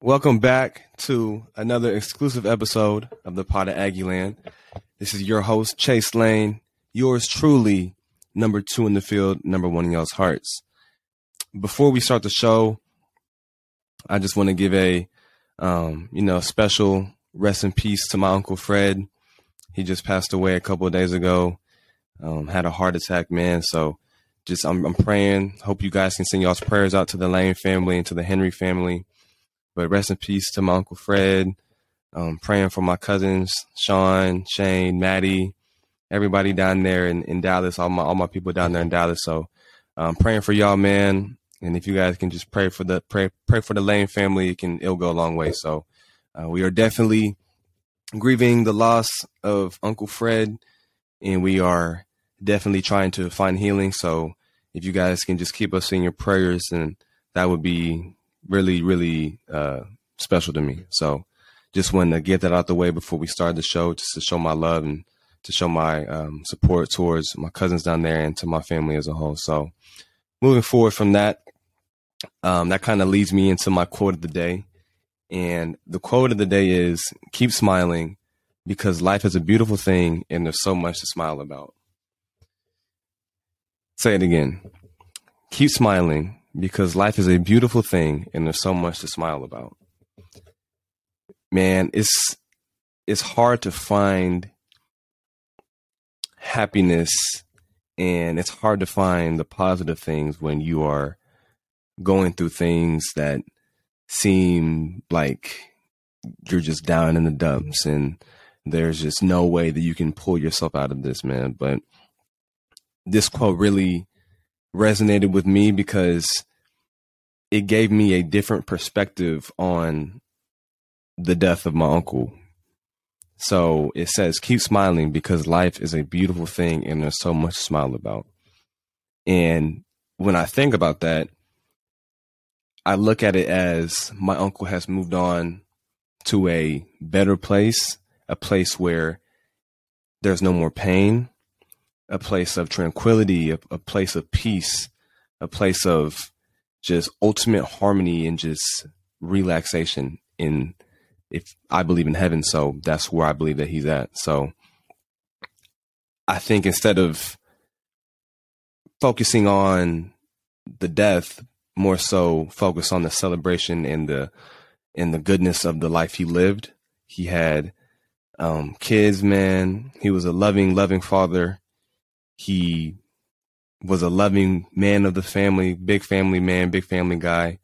Welcome back to another exclusive episode of the Pot of Aggieland. This is your host, Chase Lane, yours truly, number two in the field, number one in y'all's hearts. Before we start the show, I just want to give a, um, you know, special rest in peace to my uncle Fred. He just passed away a couple of days ago. Um, had a heart attack, man. So just I'm, I'm praying. Hope you guys can send y'all's prayers out to the Lane family and to the Henry family but rest in peace to my uncle Fred. Um, praying for my cousins Sean, Shane, Maddie, everybody down there in, in Dallas, all my all my people down there in Dallas. So um, praying for y'all, man. And if you guys can just pray for the pray pray for the Lane family, it can it'll go a long way. So uh, we are definitely grieving the loss of Uncle Fred, and we are definitely trying to find healing. So if you guys can just keep us in your prayers, and that would be really, really uh, special to me. So just wanted to get that out the way before we start the show, just to show my love and to show my um, support towards my cousins down there and to my family as a whole. So moving forward from that, um, that kind of leads me into my quote of the day. And the quote of the day is keep smiling because life is a beautiful thing and there's so much to smile about. Say it again. Keep smiling because life is a beautiful thing and there's so much to smile about. Man, it's it's hard to find happiness and it's hard to find the positive things when you are going through things that seem like you're just down in the dumps and there's just no way that you can pull yourself out of this, man. But this quote really resonated with me because it gave me a different perspective on the death of my uncle. So it says, keep smiling because life is a beautiful thing and there's so much to smile about. And when I think about that, I look at it as my uncle has moved on to a better place, a place where there's no more pain, a place of tranquility, a, a place of peace, a place of just ultimate harmony and just relaxation in if I believe in heaven, so that's where I believe that he's at. So I think instead of focusing on the death, more so focus on the celebration and the and the goodness of the life he lived. He had um, kids, man. He was a loving, loving father. He was a loving man of the family, big family man, big family guy.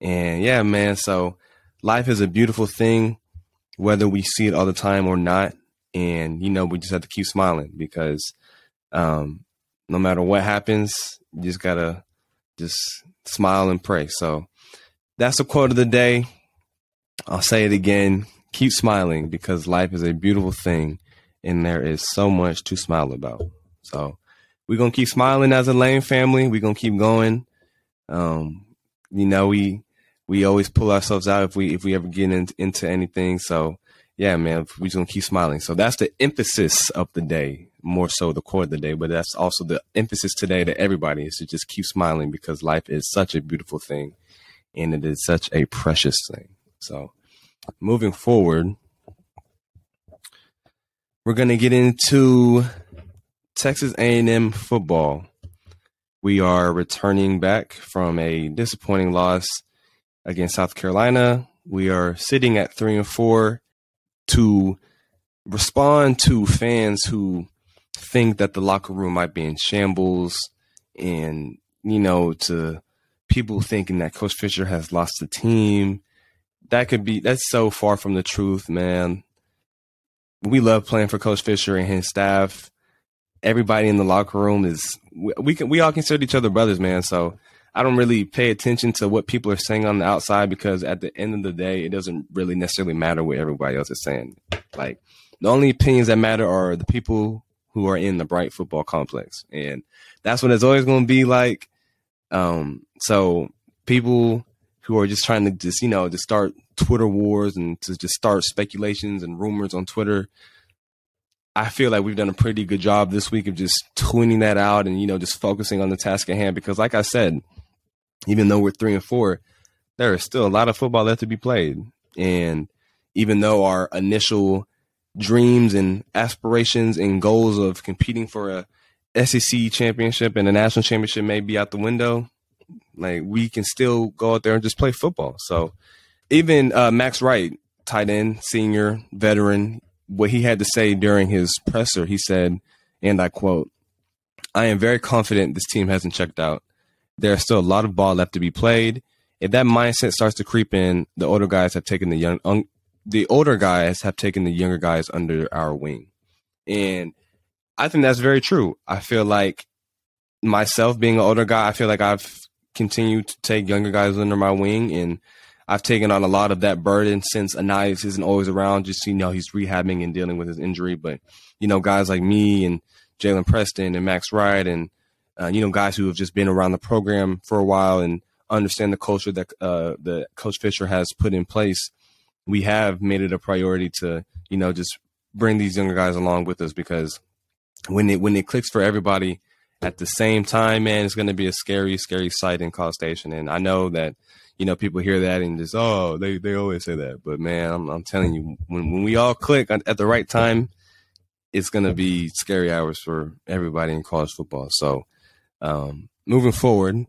And yeah, man, so life is a beautiful thing, whether we see it all the time or not. And, you know, we just have to keep smiling because um, no matter what happens, you just got to just smile and pray. So that's the quote of the day. I'll say it again keep smiling because life is a beautiful thing and there is so much to smile about. So, we're gonna keep smiling as a Lane family. We're gonna keep going. Um, you know, we we always pull ourselves out if we if we ever get in, into anything. So yeah, man, we're just gonna keep smiling. So that's the emphasis of the day, more so the core of the day, but that's also the emphasis today to everybody is to just keep smiling because life is such a beautiful thing and it is such a precious thing. So moving forward, we're gonna get into Texas A&M football. We are returning back from a disappointing loss against South Carolina. We are sitting at three and four to respond to fans who think that the locker room might be in shambles and, you know, to people thinking that Coach Fisher has lost the team. That could be, that's so far from the truth, man. We love playing for Coach Fisher and his staff everybody in the locker room is we, we can we all consider each other brothers, man. So I don't really pay attention to what people are saying on the outside because at the end of the day, it doesn't really necessarily matter what everybody else is saying. Like the only opinions that matter are the people who are in the bright football complex, and that's what it's always going to be like. Um, so people who are just trying to just you know to start Twitter wars and to just start speculations and rumors on Twitter I feel like we've done a pretty good job this week of just tuning that out and you know just focusing on the task at hand because like I said, even though we're three and four, there is still a lot of football left to be played. And even though our initial dreams and aspirations and goals of competing for a SEC championship and a national championship may be out the window, like we can still go out there and just play football. So even uh, Max Wright, tight end, senior, veteran, what he had to say during his presser, he said, and I quote, I am very confident this team hasn't checked out. There's still a lot of ball left to be played. If that mindset starts to creep in, the older guys have taken the young, um, the older guys have taken the younger guys under our wing, and I think that's very true. I feel like myself being an older guy, I feel like I've continued to take younger guys under my wing, and I've taken on a lot of that burden since Ainias isn't always around. Just you know, he's rehabbing and dealing with his injury, but you know, guys like me and Jalen Preston and Max Wright and uh, you know guys who have just been around the program for a while and understand the culture that uh, the Coach Fisher has put in place. We have made it a priority to you know just bring these younger guys along with us because when it when it clicks for everybody at the same time, man, it's going to be a scary, scary sight in College Station. And I know that you know people hear that and just oh they they always say that, but man, I'm, I'm telling you when when we all click at the right time it's going to be scary hours for everybody in college football. So, um, moving forward,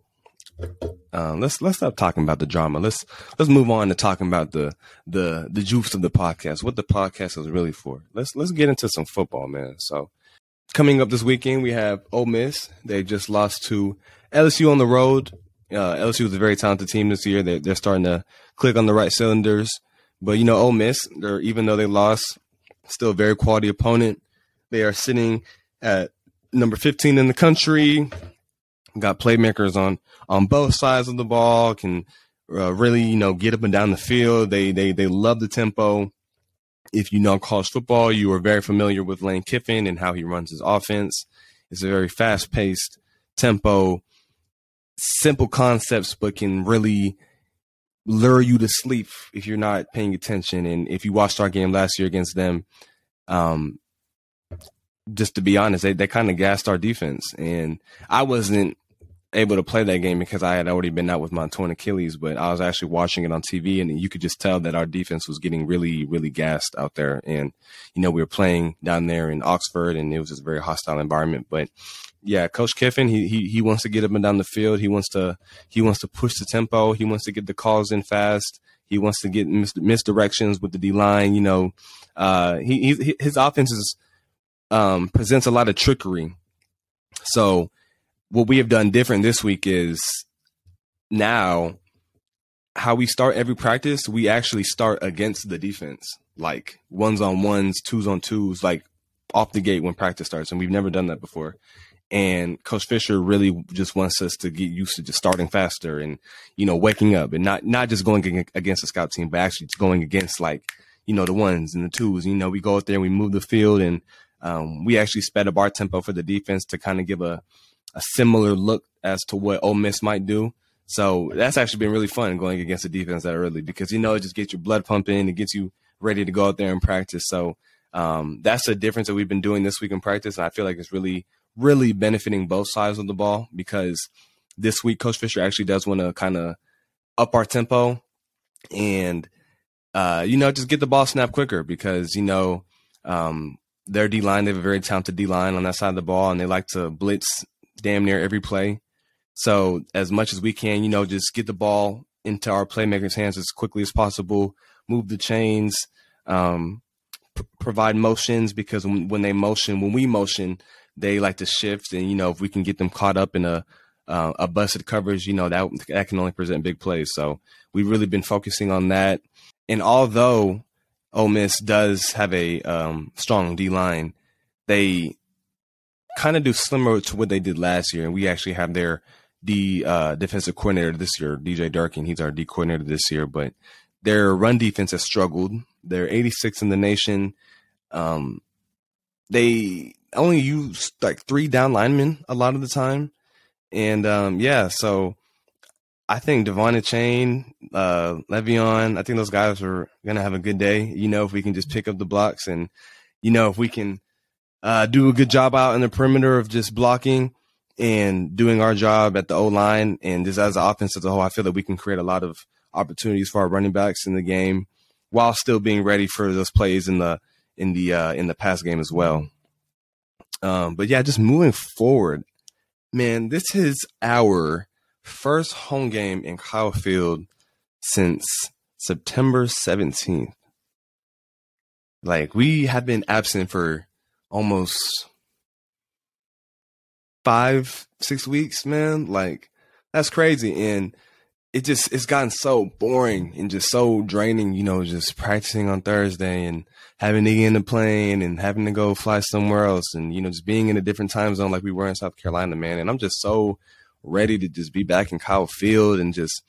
uh, let's let's stop talking about the drama. Let's let's move on to talking about the the the juice of the podcast. What the podcast is really for. Let's let's get into some football, man. So, coming up this weekend, we have Ole Miss. They just lost to LSU on the road. Uh, LSU is a very talented team this year. They, they're starting to click on the right cylinders. But you know, Ole Miss, they're even though they lost, still a very quality opponent. They are sitting at number 15 in the country. Got playmakers on on both sides of the ball. Can uh, really you know get up and down the field. They they they love the tempo. If you know college football, you are very familiar with Lane Kiffin and how he runs his offense. It's a very fast paced tempo, simple concepts, but can really lure you to sleep if you're not paying attention. And if you watched our game last year against them, um, just to be honest, they, they kind of gassed our defense. And I wasn't able to play that game because I had already been out with my torn Achilles, but I was actually watching it on TV and you could just tell that our defense was getting really, really gassed out there. And, you know, we were playing down there in Oxford and it was just a very hostile environment. But yeah, Coach Kiffin, he, he, he wants to get up and down the field. He wants to, he wants to push the tempo. He wants to get the calls in fast. He wants to get mis- misdirections with the D line. You know, uh, he, he, his offense is, um, presents a lot of trickery. So, what we have done different this week is now how we start every practice, we actually start against the defense, like ones on ones, twos on twos, like off the gate when practice starts. And we've never done that before. And Coach Fisher really just wants us to get used to just starting faster and, you know, waking up and not, not just going against a scout team, but actually going against like, you know, the ones and the twos. You know, we go out there and we move the field and um, we actually sped up our tempo for the defense to kind of give a, a similar look as to what Ole Miss might do. So that's actually been really fun going against the defense that early because you know it just gets your blood pumping, it gets you ready to go out there and practice. So um, that's the difference that we've been doing this week in practice, and I feel like it's really, really benefiting both sides of the ball because this week Coach Fisher actually does want to kind of up our tempo and uh, you know just get the ball snapped quicker because you know um, their D line, they have a very talented D line on that side of the ball, and they like to blitz damn near every play. So as much as we can, you know, just get the ball into our playmakers' hands as quickly as possible, move the chains, um, p- provide motions because when, when, they motion, when we motion, they like to shift, and you know, if we can get them caught up in a uh, a busted coverage, you know, that that can only present big plays. So we've really been focusing on that. And although Ole Miss does have a um, strong D line. They kind of do similar to what they did last year, and we actually have their D uh, defensive coordinator this year, DJ Durkin. He's our D coordinator this year, but their run defense has struggled. They're 86 in the nation. Um, they only use like three down linemen a lot of the time, and um, yeah, so I think Devon Achane, uh, Le'Veon, I think those guys are going to have a good day. You know, if we can just pick up the blocks and, you know, if we can uh, do a good job out in the perimeter of just blocking and doing our job at the O line and just as an offense as a whole, I feel that we can create a lot of opportunities for our running backs in the game, while still being ready for those plays in the in the uh, in the pass game as well. Um, but yeah, just moving forward, man, this is our first home game in Kyle Field since September 17th. Like we have been absent for almost five, six weeks, man. Like that's crazy. And it just it's gotten so boring and just so draining, you know, just practicing on Thursday and having to get in the plane and having to go fly somewhere else and, you know, just being in a different time zone like we were in South Carolina, man. And I'm just so ready to just be back in Kyle Field and just,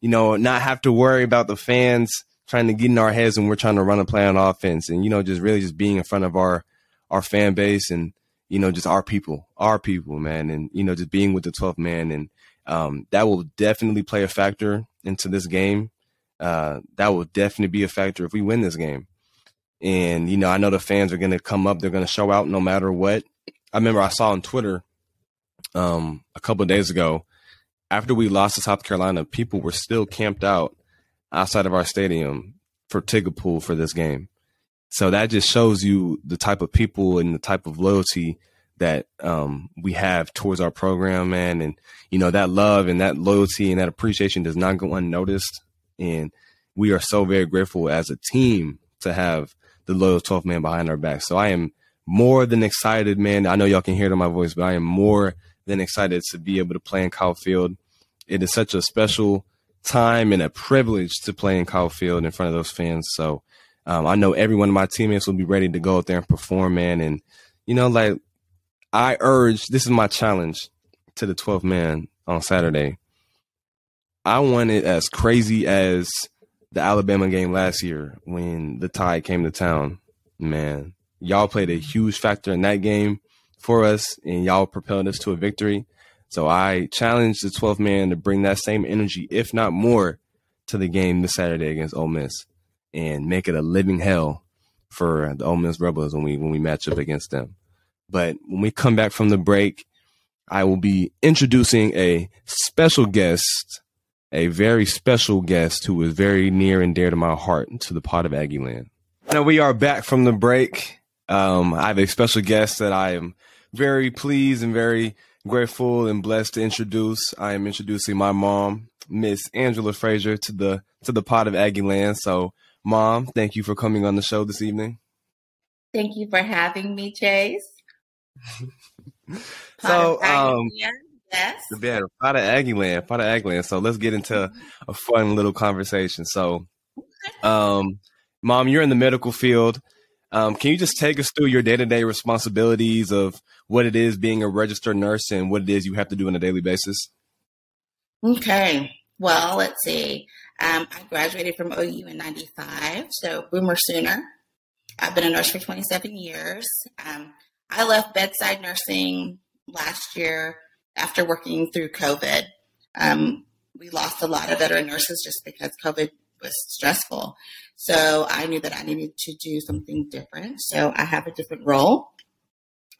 you know, not have to worry about the fans trying to get in our heads when we're trying to run a play on offense and, you know, just really just being in front of our our fan base and, you know, just our people, our people, man, and, you know, just being with the 12th man and um, that will definitely play a factor into this game. Uh, that will definitely be a factor if we win this game. And, you know, I know the fans are going to come up. They're going to show out no matter what. I remember I saw on Twitter um, a couple days ago, after we lost to South Carolina, people were still camped out outside of our stadium for ticket pool for this game. So that just shows you the type of people and the type of loyalty that um, we have towards our program, man. And, you know, that love and that loyalty and that appreciation does not go unnoticed. And we are so very grateful as a team to have the loyal 12th man behind our back. So I am more than excited, man. I know y'all can hear it in my voice, but I am more than excited to be able to play in Kyle Field. It is such a special time and a privilege to play in Kyle Field in front of those fans. So um, I know every one of my teammates will be ready to go out there and perform, man. And, you know, like I urge, this is my challenge to the 12th man on Saturday. I want it as crazy as the Alabama game last year when the Tide came to town. Man, y'all played a huge factor in that game for us, and y'all propelled us to a victory. So I challenge the 12th man to bring that same energy, if not more, to the game this Saturday against Ole Miss, and make it a living hell for the Ole Miss Rebels when we when we match up against them. But when we come back from the break, I will be introducing a special guest, a very special guest who is very near and dear to my heart to the pot of Aggieland. Now we are back from the break. Um, I have a special guest that I am very pleased and very grateful and blessed to introduce. I am introducing my mom, Miss Angela Frazier, to the to the pot of Aggieland. So, mom, thank you for coming on the show this evening. Thank you for having me, Chase. so, um, yes, the Pot of Aggieland, of Aggieland. So let's get into mm-hmm. a fun little conversation. So, um, mom, you're in the medical field. Um, can you just take us through your day to day responsibilities of what it is being a registered nurse and what it is you have to do on a daily basis? Okay. Well, let's see. Um, I graduated from OU in 95, so boomer sooner. I've been a nurse for 27 years. Um, I left bedside nursing last year after working through COVID. Um, we lost a lot of veteran nurses just because COVID was stressful. So I knew that I needed to do something different. So I have a different role.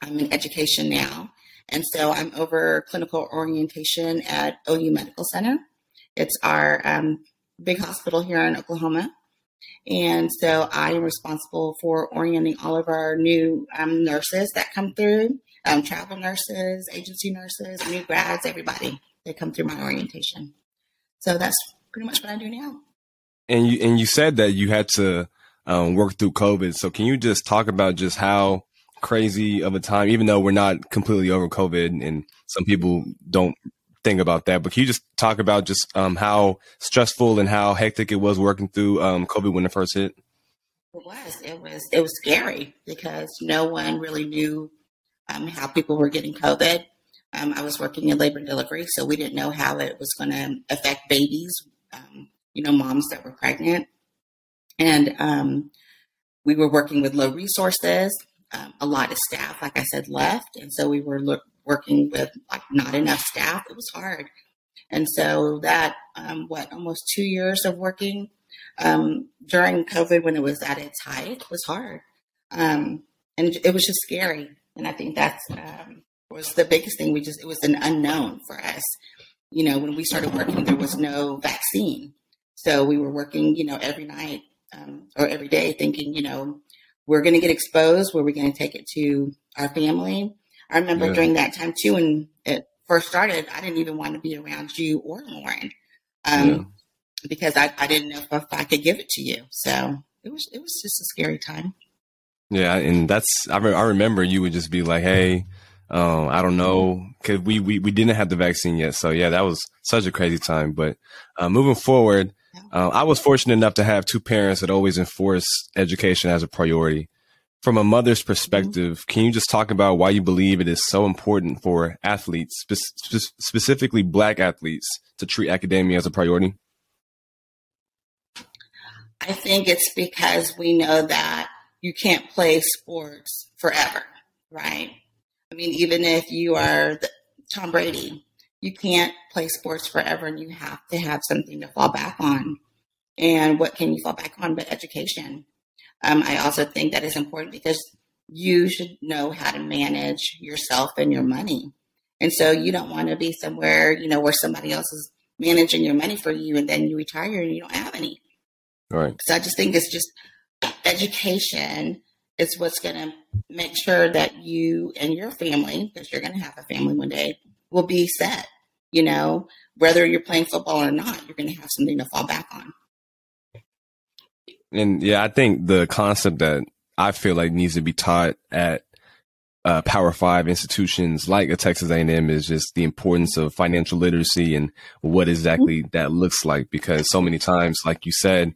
I'm in education now. And so I'm over clinical orientation at OU Medical Center. It's our um, big hospital here in Oklahoma. And so I am responsible for orienting all of our new um, nurses that come through, um, travel nurses, agency nurses, new grads, everybody. They come through my orientation. So that's pretty much what I do now. And you and you said that you had to um, work through COVID. So can you just talk about just how crazy of a time, even though we're not completely over COVID, and some people don't think about that. But can you just talk about just um, how stressful and how hectic it was working through um, COVID when it first hit? It was. It was. It was scary because no one really knew um, how people were getting COVID. Um, I was working in labor and delivery, so we didn't know how it was going to affect babies. Um, you know, moms that were pregnant, and um, we were working with low resources. a lot of staff, like I said, left, and so we were look, working with like not enough staff. It was hard. And so that, um, what, almost two years of working um, during COVID when it was at its height was hard. Um, and it was just scary. And I think that's um, was the biggest thing. We just, it was an unknown for us. You know, when we started working, there was no vaccine. So we were working, you know, every night um, or every day thinking, you know, we're going to get exposed. We're going to take it to our family. I remember yeah. during that time too, when it first started, I didn't even want to be around you or Lauren um, yeah. because I, I didn't know if I could give it to you. So it was it was just a scary time. Yeah, and that's I, re- I remember you would just be like, "Hey, um, I don't know," because we, we we didn't have the vaccine yet. So yeah, that was such a crazy time. But uh, moving forward, uh, I was fortunate enough to have two parents that always enforce education as a priority. From a mother's mm-hmm. perspective, mm-hmm. can you just talk about why you believe it is so important for athletes, spe- specifically Black athletes, to treat academia as a priority? I think it's because we know that you can't play sports forever, right? I mean, even if you are the, Tom Brady, you can't play sports forever and you have to have something to fall back on. And what can you fall back on but education? Um, I also think that is important because you should know how to manage yourself and your money. And so you don't want to be somewhere, you know, where somebody else is managing your money for you and then you retire and you don't have any. Right. So I just think it's just education is what's going to make sure that you and your family, because you're going to have a family one day, will be set. You know, whether you're playing football or not, you're going to have something to fall back on. And yeah, I think the concept that I feel like needs to be taught at uh, Power Five institutions like a Texas A&M is just the importance of financial literacy and what exactly that looks like. Because so many times, like you said,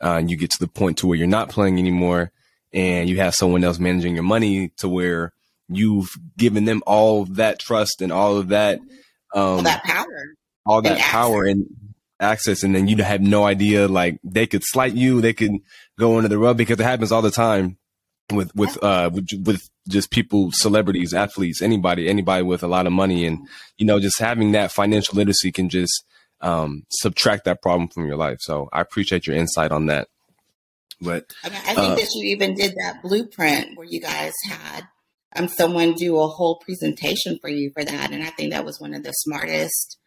uh, you get to the point to where you're not playing anymore, and you have someone else managing your money to where you've given them all that trust and all of that um, all that power, all that and power access. and access, and then you have no idea. Like they could slight you, they could go under the rug because it happens all the time with with uh with, with just people, celebrities, athletes, anybody, anybody with a lot of money, and you know, just having that financial literacy can just um, subtract that problem from your life. So I appreciate your insight on that. But I, mean, I think uh, that you even did that blueprint where you guys had um, someone do a whole presentation for you for that. And I think that was one of the smartest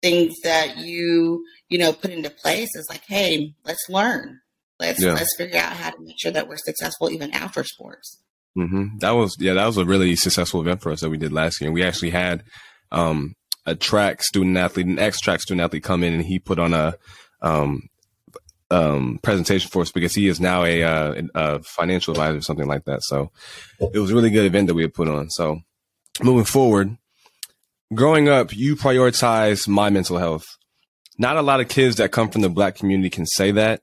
things that you, you know, put into place is like, hey, let's learn. Let's yeah. let's figure out how to make sure that we're successful even after sports. Mm-hmm. That was yeah, that was a really successful event for us that we did last year. We actually had um, a track student athlete, an ex track student athlete, come in and he put on a um, um, presentation for us because he is now a, uh, a financial advisor or something like that. So it was a really good event that we had put on. So moving forward, growing up, you prioritize my mental health. Not a lot of kids that come from the black community can say that.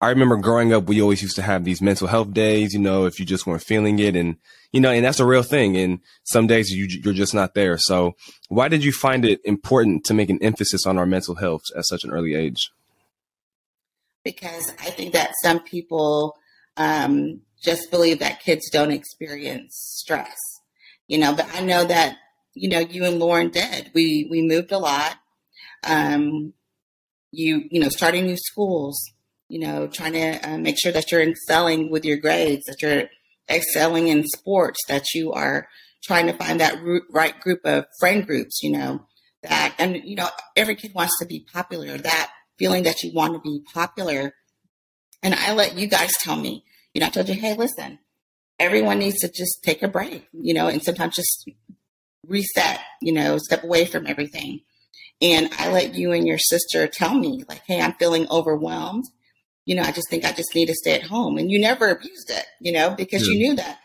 I remember growing up, we always used to have these mental health days, you know, if you just weren't feeling it. And, you know, and that's a real thing. And some days you, you're just not there. So why did you find it important to make an emphasis on our mental health at such an early age? because I think that some people um, just believe that kids don't experience stress, you know. But I know that you know you and Lauren did. We we moved a lot. Um, you you know starting new schools, you know, trying to uh, make sure that you're excelling with your grades, that you're excelling in sports, that you are trying to find that right group of friend groups, you know, that and you know every kid wants to be popular. That feeling that you want to be popular. And I let you guys tell me, you know, I told you, hey, listen, everyone needs to just take a break, you know, and sometimes just reset, you know, step away from everything. And I let you and your sister tell me, like, hey, I'm feeling overwhelmed. You know, I just think I just need to stay at home. And you never abused it, you know, because yeah. you knew that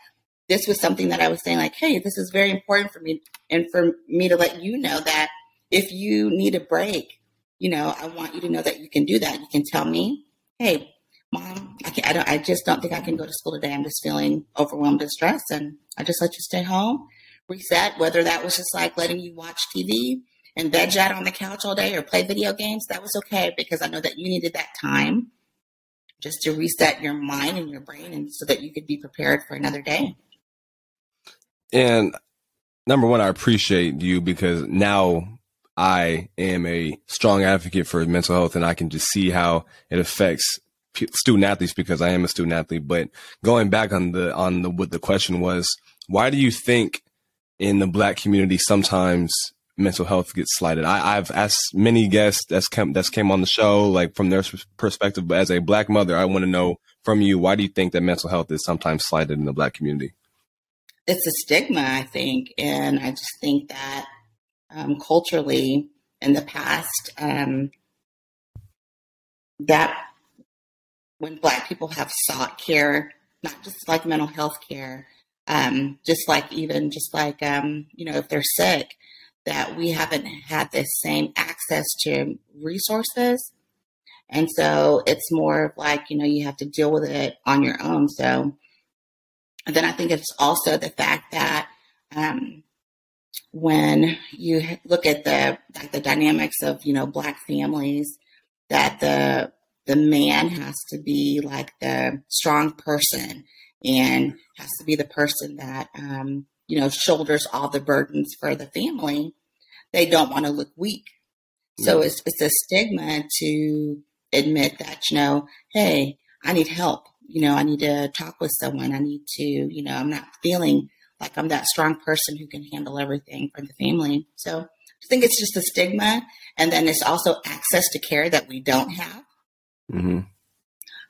this was something that I was saying, like, hey, this is very important for me. And for me to let you know that if you need a break, you know, I want you to know that you can do that. You can tell me, hey, mom, I, can't, I, don't, I just don't think I can go to school today. I'm just feeling overwhelmed and stressed. And I just let you stay home, reset, whether that was just like letting you watch TV and veg out on the couch all day or play video games. That was okay because I know that you needed that time just to reset your mind and your brain and so that you could be prepared for another day. And number one, I appreciate you because now I am a strong advocate for mental health and I can just see how it affects student athletes because I am a student athlete. But going back on the, on the, what the question was, why do you think in the black community sometimes mental health gets slighted? I, have asked many guests that's come that's came on the show, like from their perspective. But as a black mother, I want to know from you, why do you think that mental health is sometimes slighted in the black community? It's a stigma, I think, and I just think that um, culturally in the past, um, that when black people have sought care, not just like mental health care, um, just like even just like um, you know if they're sick that we haven't had the same access to resources. And so it's more of like you know you have to deal with it on your own. So then i think it's also the fact that um, when you look at the like the dynamics of you know black families that the the man has to be like the strong person and has to be the person that um, you know shoulders all the burdens for the family they don't want to look weak. So it's it's a stigma to admit that you know hey i need help. You know i need to talk with someone. I need to you know i'm not feeling like i'm that strong person who can handle everything for the family. So i think it's just a stigma and then it's also access to care that we don't have. Mm-hmm.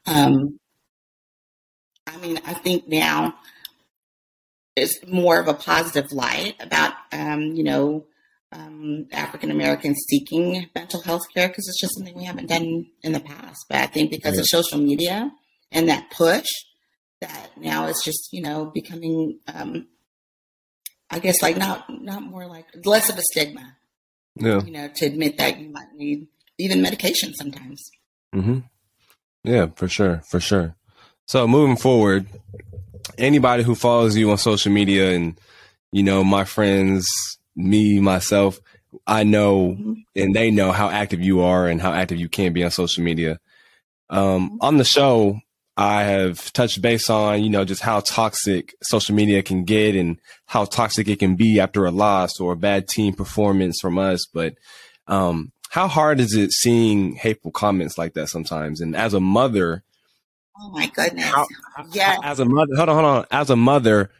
um, I mean, I think now it's more of a positive light about, um, you know, um, African Americans seeking mental health care because it's just something we haven't done in the past. But I think because of social media and that push, that now it's just you know becoming, um, I guess, like not not more like less of a stigma. Yeah. You know, to admit that you might need even medication sometimes. Mm-hmm. Yeah, for sure, for sure. So moving forward, anybody who follows you on social media and you know my friends, me myself, I know mm-hmm. and they know how active you are and how active you can be on social media. Um, on the show, I have touched base on, you know, just how toxic social media can get and how toxic it can be after a loss or a bad team performance from us. But um, how hard is it seeing hateful comments like that sometimes? And as a mother, Oh my goodness. How, yeah. As a mother, hold on, hold on. As a mother,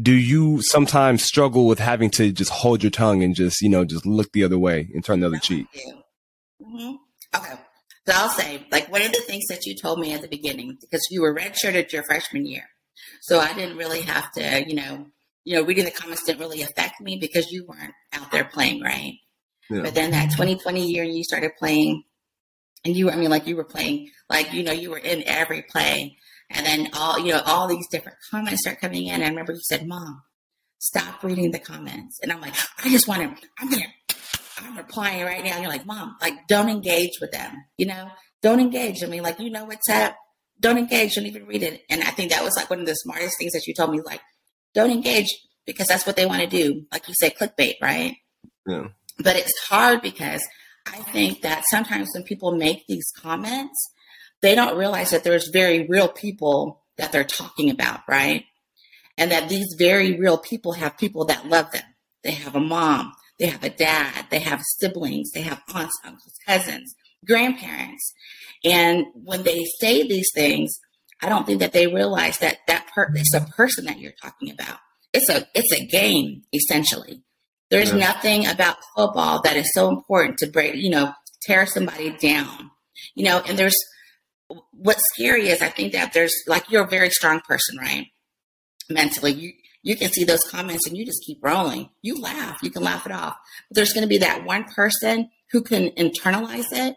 do you sometimes struggle with having to just hold your tongue and just, you know, just look the other way and turn the other cheek? Mm-hmm. Okay. So I'll say, like, one of the things that you told me at the beginning, because you were redshirted your freshman year. So I didn't really have to, you know, you know, reading the comments didn't really affect me because you weren't out there playing, right? Yeah. But then that 2020 year, you started playing and you, I mean, like you were playing, like, you know, you were in every play. And then all, you know, all these different comments start coming in. I remember you said, Mom, stop reading the comments. And I'm like, I just want to, I'm going to, I'm replying right now. And you're like, Mom, like, don't engage with them, you know, don't engage. I mean, like, you know what's up. Don't engage. Don't even read it. And I think that was like one of the smartest things that you told me, like, don't engage because that's what they want to do. Like you said, clickbait, right? Yeah. But it's hard because I think that sometimes when people make these comments, they don't realize that there's very real people that they're talking about, right? And that these very real people have people that love them. They have a mom, they have a dad, they have siblings, they have aunts, uncles, cousins, grandparents. And when they say these things, I don't think that they realize that that per- it's a person that you're talking about. It's a it's a game essentially. There's yeah. nothing about football that is so important to break, you know, tear somebody down. You know, and there's what's scary is I think that there's like you're a very strong person, right? Mentally. You you can see those comments and you just keep rolling. You laugh, you can laugh it off. But there's gonna be that one person who can internalize it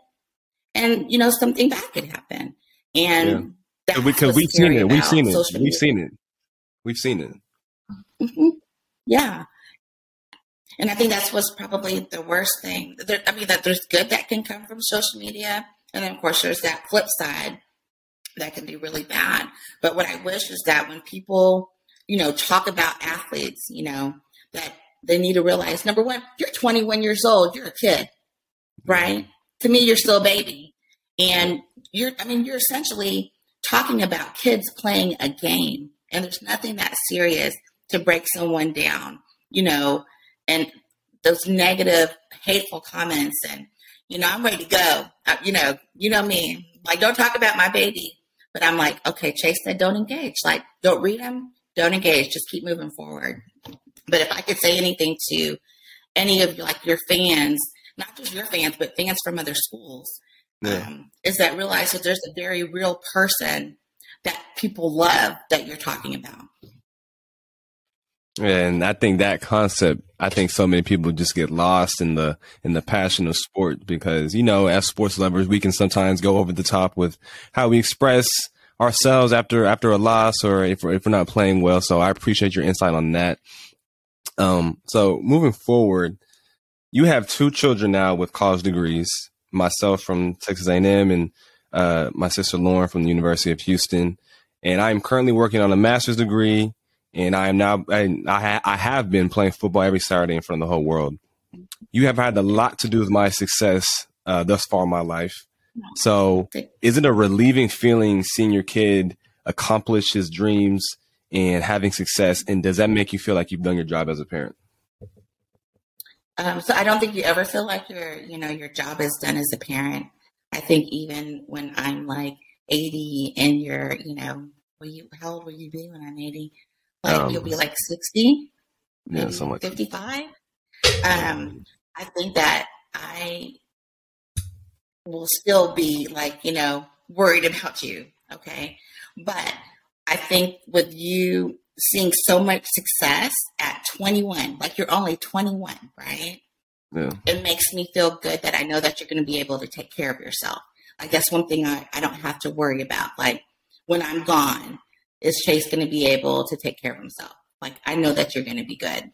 and you know, something bad could happen. And yeah. because we've seen it. We've seen it. We've seen it. We've seen it. Mm-hmm. Yeah. And I think that's what's probably the worst thing. There, I mean, that there's good that can come from social media. And then, of course, there's that flip side that can be really bad. But what I wish is that when people, you know, talk about athletes, you know, that they need to realize number one, you're 21 years old, you're a kid, right? To me, you're still a baby. And you're, I mean, you're essentially talking about kids playing a game. And there's nothing that serious to break someone down, you know, and those negative, hateful comments. And, you know, I'm ready to go. Uh, you know, you know me. Like, don't talk about my baby. But I'm like, okay, Chase said don't engage. Like, don't read them, don't engage. Just keep moving forward. But if I could say anything to any of like your fans, not just your fans, but fans from other schools, yeah. um, is that realize that there's a very real person that people love that you're talking about. And I think that concept, I think so many people just get lost in the in the passion of sport because you know, as sports lovers, we can sometimes go over the top with how we express ourselves after after a loss or if we're, if we're not playing well. So I appreciate your insight on that. Um, so moving forward, you have two children now with college degrees. Myself from Texas A&M and uh, my sister Lauren from the University of Houston. And I'm currently working on a master's degree and I am now I I, I have been playing football every Saturday in front of the whole world. You have had a lot to do with my success uh, thus far in my life. So, is it a relieving feeling seeing your kid accomplish his dreams and having success? And does that make you feel like you've done your job as a parent? Um, so I don't think you ever feel like your, you know, your job is done as a parent. I think even when I'm like 80 and you're, you know, will you, how old will you be when I'm 80? Like um, you'll be like 60, yeah, something 55. Um, I think that I will still be like, you know, worried about you. Okay. But I think with you seeing so much success at 21, like you're only 21, right? Yeah. It makes me feel good that I know that you're going to be able to take care of yourself. Like that's one thing I, I don't have to worry about. Like when I'm gone, is Chase going to be able to take care of himself? Like, I know that you're going to be good.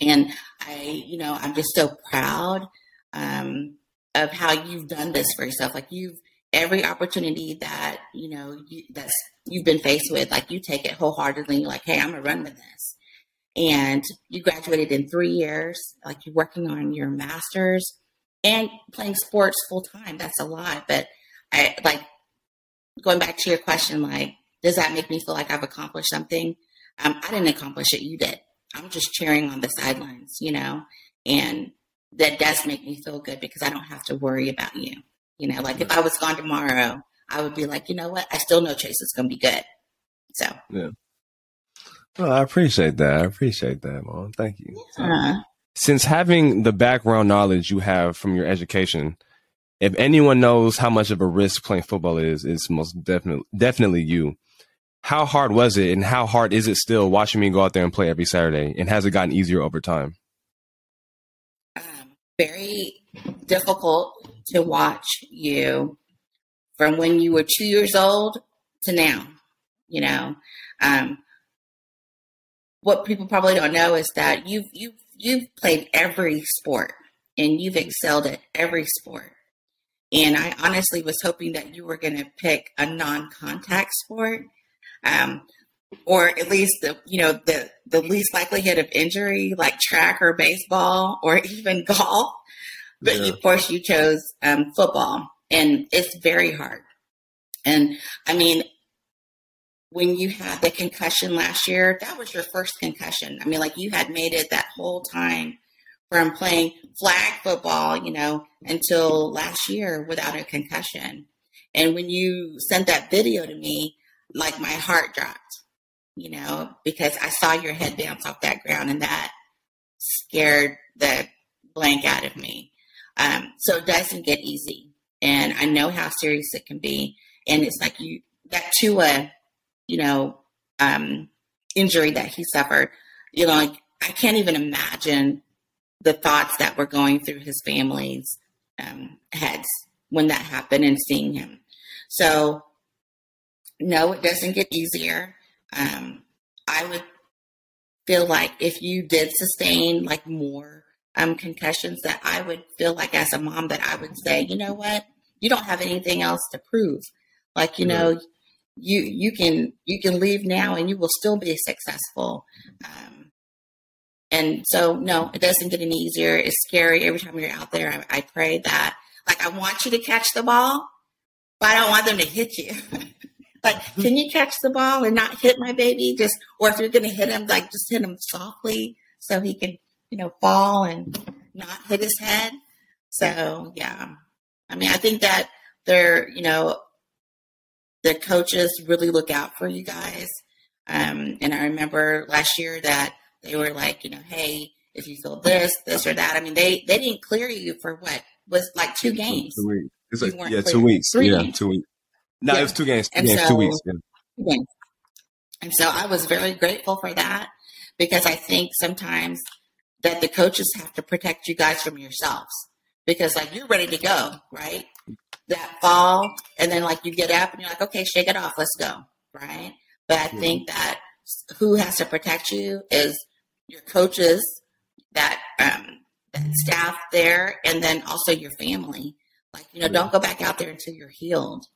And I, you know, I'm just so proud um, of how you've done this for yourself. Like, you've every opportunity that you know you, that's you've been faced with, like you take it wholeheartedly. Like, hey, I'm gonna run with this. And you graduated in three years. Like, you're working on your master's and playing sports full time. That's a lot. But I like going back to your question, like does that make me feel like I've accomplished something? Um, I didn't accomplish it. You did. I'm just cheering on the sidelines, you know, and that does make me feel good because I don't have to worry about you. You know, like if I was gone tomorrow, I would be like, you know what? I still know Chase is going to be good. So, yeah. Well, I appreciate that. I appreciate that, Mom. Thank you. Uh-huh. Since having the background knowledge you have from your education, if anyone knows how much of a risk playing football is, it's most definitely definitely you how hard was it and how hard is it still watching me go out there and play every Saturday? And has it gotten easier over time? Um, very difficult to watch you from when you were two years old to now. You know, um, what people probably don't know is that you've you've you've played every sport and you've excelled at every sport. And I honestly was hoping that you were going to pick a non-contact sport um, or at least the you know the the least likelihood of injury, like track or baseball or even golf. But yeah. of course, you chose um, football, and it's very hard. And I mean, when you had the concussion last year, that was your first concussion. I mean, like you had made it that whole time from playing flag football, you know, until last year without a concussion. And when you sent that video to me, like my heart dropped, you know, because I saw your head bounce off that ground and that scared the blank out of me. Um, so it doesn't get easy. And I know how serious it can be. And it's like you, that Tua, you know, um, injury that he suffered, you know, like I can't even imagine the thoughts that were going through his family's um, heads when that happened and seeing him. So no, it doesn't get easier. Um, I would feel like if you did sustain like more um, concussions, that I would feel like as a mom that I would say, you know what, you don't have anything else to prove. Like you know, you you can you can leave now and you will still be successful. Um, and so, no, it doesn't get any easier. It's scary every time you're out there. I, I pray that, like, I want you to catch the ball, but I don't want them to hit you. Like, can you catch the ball and not hit my baby? Just, or if you're going to hit him, like, just hit him softly so he can, you know, fall and not hit his head. So, yeah. I mean, I think that they're, you know, the coaches really look out for you guys. Um, and I remember last year that they were like, you know, hey, if you feel this, this or that. I mean, they they didn't clear you for what was like two games. Two weeks. It's like, yeah, clear. two weeks. Three yeah, games. two weeks. No, Yeah. it was two games. Two And games. so- two weeks. Yeah. Two games. And so I was very grateful for that because I think sometimes that the coaches have to protect you guys from yourselves because like you're ready to go, right? That fall, and then like you get up and you're like, okay, shake it off, let's go, right? But I Yeah. think that who has to protect you is your coaches, that um, that staff there, and then also your family. Like you know, Yeah. don't go back out there until you're healed.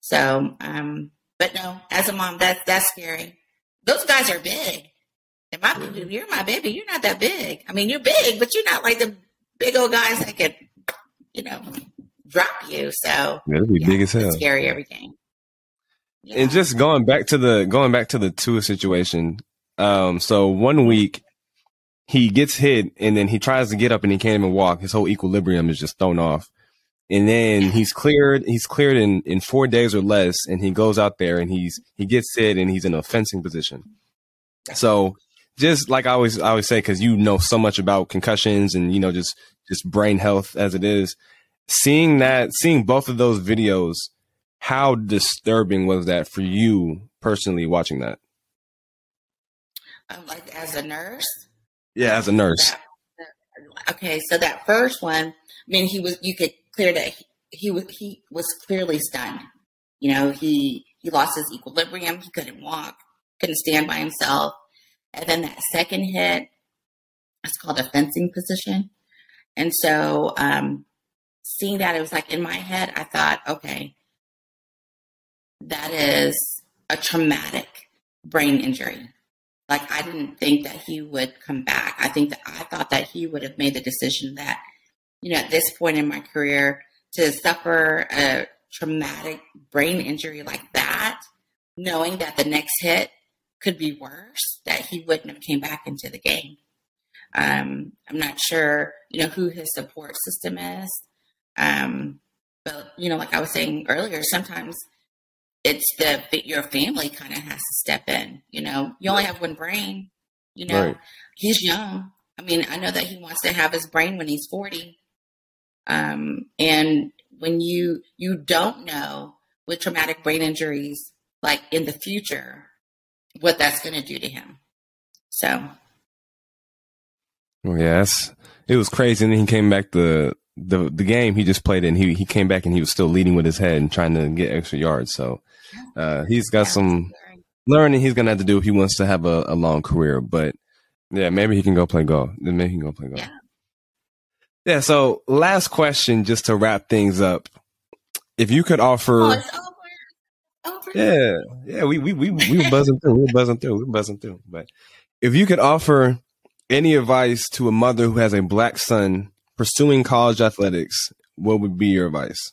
So, um, but no, as a mom, that's that's scary. Those guys are big. And my baby, you're my baby. You're not that big. I mean, you're big, but you're not like the big old guys that could, you know, drop you. So Yeah, it'd be yeah, big as hell. scary every game. Yeah. And just going back to the going back to the Tua situation. Um, so one week he gets hit and then he tries to get up and he can't even walk. His whole equilibrium is just thrown off. And then he's cleared. He's cleared in in four days or less, and he goes out there and he's he gets hit and he's in a fencing position. So just like I always I always say, because you know so much about concussions and you know just just brain health as it is, seeing that seeing both of those videos how disturbing was that for you personally watching that? um, like as a nurse. Yeah, as a nurse. that- okay, so that first one, I mean, he was you could clear that he, he was he was clearly stunned. You know, he he lost his equilibrium. He couldn't walk, couldn't stand by himself. And then that second hit, it's called a fencing position. And so, um, seeing that, it was like in my head, I thought, okay, that is a traumatic brain injury. Like I didn't think that he would come back. I think that I thought that he would have made the decision that, you know, at this point in my career, to suffer a traumatic brain injury like that, knowing that the next hit could be worse, that he wouldn't have came back into the game. Um, I'm not sure, you know, who his support system is. Um, but you know, like I was saying earlier, sometimes it's the your family kind of has to step in. You know, you only have one brain. You know, Right. he's young. I mean, I know that he wants to have his brain when he's forty. Um, and when you you don't know with traumatic brain injuries, like in the future, what that's going to do to him. So Well, yeah, that's, it was crazy. And then he came back the the the game he just played and He he came back and he was still leading with his head and trying to get extra yards. So uh, he's got some learning he's gonna have to do if he wants to have a, a long career. But yeah, maybe he can go play golf. Then maybe he can go play golf. Yeah. Yeah. So last question, just to wrap things up. If you could offer, Oh, it's over. Over. yeah, yeah, we we we we were buzzing through, we were buzzing through, we were buzzing through. But if you could offer any advice to a mother who has a black son pursuing college athletics, what would be your advice?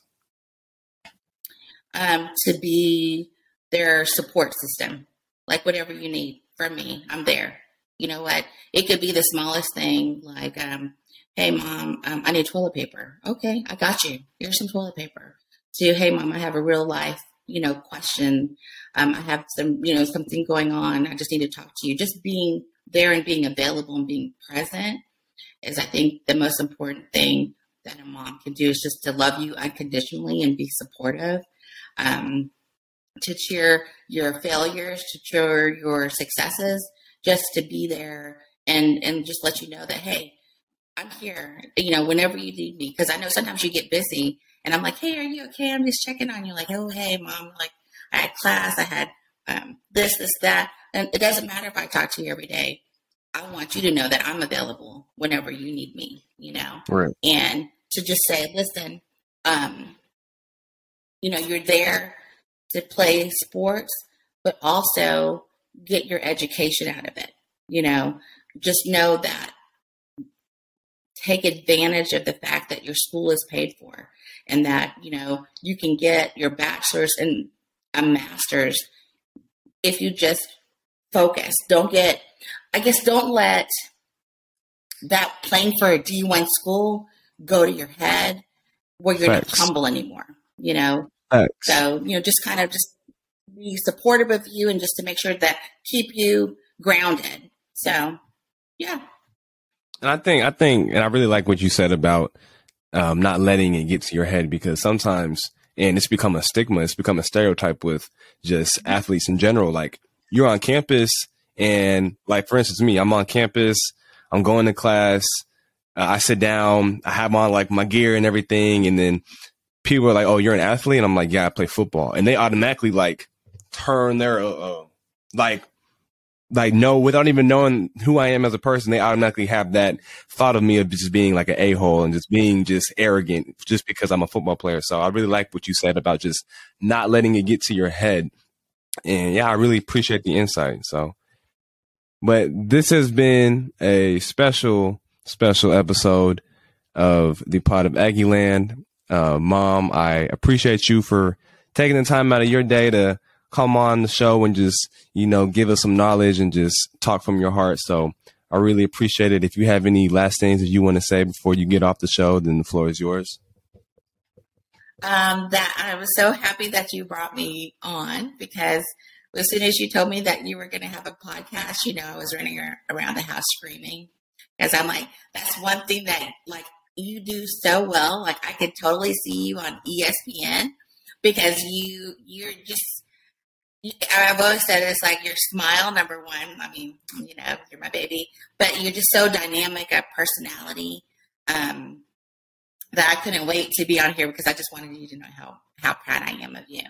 um, to be their support system. Like whatever you need from me, I'm there. You know what? It could be the smallest thing, like, um, "Hey, mom, um, I need toilet paper." Okay, I got you. Here's some toilet paper. To, "Hey, mom, I have a real life, you know, question. Um, I have some, you know, something going on. I just need to talk to you." Just being there and being available and being present is, I think, the most important thing that a mom can do is just to love you unconditionally and be supportive um, to cheer your failures, to cheer your successes, just to be there and and just let you know that hey, I'm here. You know, whenever you need me, because I know sometimes you get busy, and I'm like, hey, are you okay? I'm just checking on you. Like, oh, hey, mom. Like, I had class. I had um, this, this, that, and it doesn't matter if I talk to you every day. I want you to know that I'm available whenever you need me. You know, Right. and to just say, listen, um, you know, you're there to play sports, but also get your education out of it. You know, just know that take advantage of the fact that your school is paid for and that, you know, you can get your bachelor's and a master's if you just focus. Don't get, I guess, don't let that playing for a D1 school go to your head where you're not humble anymore, you know? Facts. So, you know, just kind of just be supportive of you and just to make sure that keep you grounded. So, yeah. And I think, I think, and I really like what you said about um, not letting it get to your head because sometimes, and it's become a stigma, it's become a stereotype with just athletes in general. Like you're on campus, and like for instance, me, I'm on campus, I'm going to class, uh, I sit down, I have on like my gear and everything, and then people are like, "Oh, you're an athlete," and I'm like, "Yeah, I play football," and they automatically like turn their uh, uh, like like no without even knowing who I am as a person, they automatically have that thought of me of just being like an a hole and just being just arrogant just because I'm a football player. So I really like what you said about just not letting it get to your head. And yeah, I really appreciate the insight. So, but this has been a special, special episode of the Pod of Aggieland. Uh, Mom, I appreciate you for taking the time out of your day to come on the show and just, you know, give us some knowledge and just talk from your heart. So I really appreciate it. If you have any last things that you want to say before you get off the show, then the floor is yours. Um, that I was so happy that you brought me on because as soon as you told me that you were going to have a podcast, you know, I was running around the house screaming because I'm like, that's one thing that like you do so well. Like I could totally see you on ESPN because you you're just I've always said it's like your smile, number one. I mean, you know, you're my baby, but you're just so dynamic of personality um, that I couldn't wait to be on here because I just wanted you to know how how proud I am of you.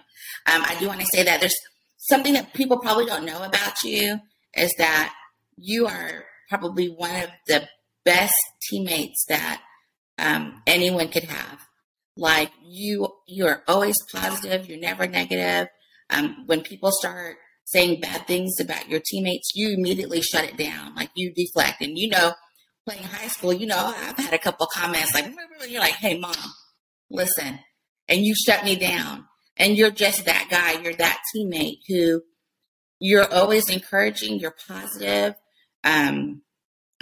Um, I do want to say that there's something that people probably don't know about you is that you are probably one of the best teammates that um, anyone could have. Like you, you are always positive. You're never negative. Um, when people start saying bad things about your teammates, you immediately shut it down. Like you deflect. And you know, playing high school, you know, I've had a couple comments like, you're like, hey, mom, listen. And you shut me down. And you're just that guy. You're that teammate who you're always encouraging. You're positive. Um,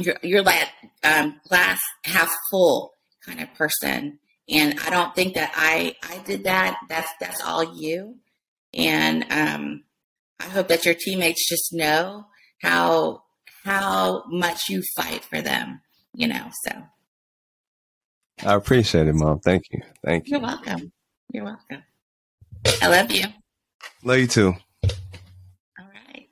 you're, you're that um, glass half full kind of person. And I don't think that I, I did that. That's, that's all you. And um, I hope that your teammates just know how how much you fight for them. You know, so. I appreciate it, Mom. Thank you. Thank you. You're welcome. You're welcome. I love you. Love you too. All right.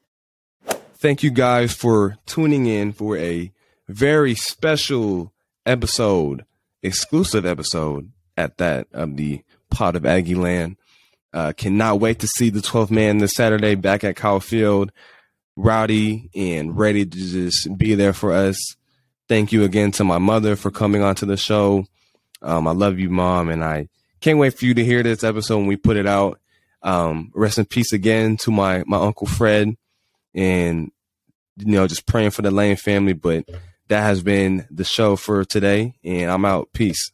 Thank you guys for tuning in for a very special episode, exclusive episode at that of the Pod of Aggieland. Uh, cannot wait to see the 12th man this Saturday back at Kyle Field, rowdy and ready to just be there for us. Thank you again to my mother for coming onto the show. Um, I love you, mom, and I can't wait for you to hear this episode when we put it out. Um, rest in peace again to my my uncle Fred, and you know just praying for the Lane family. But that has been the show for today, and I'm out. Peace.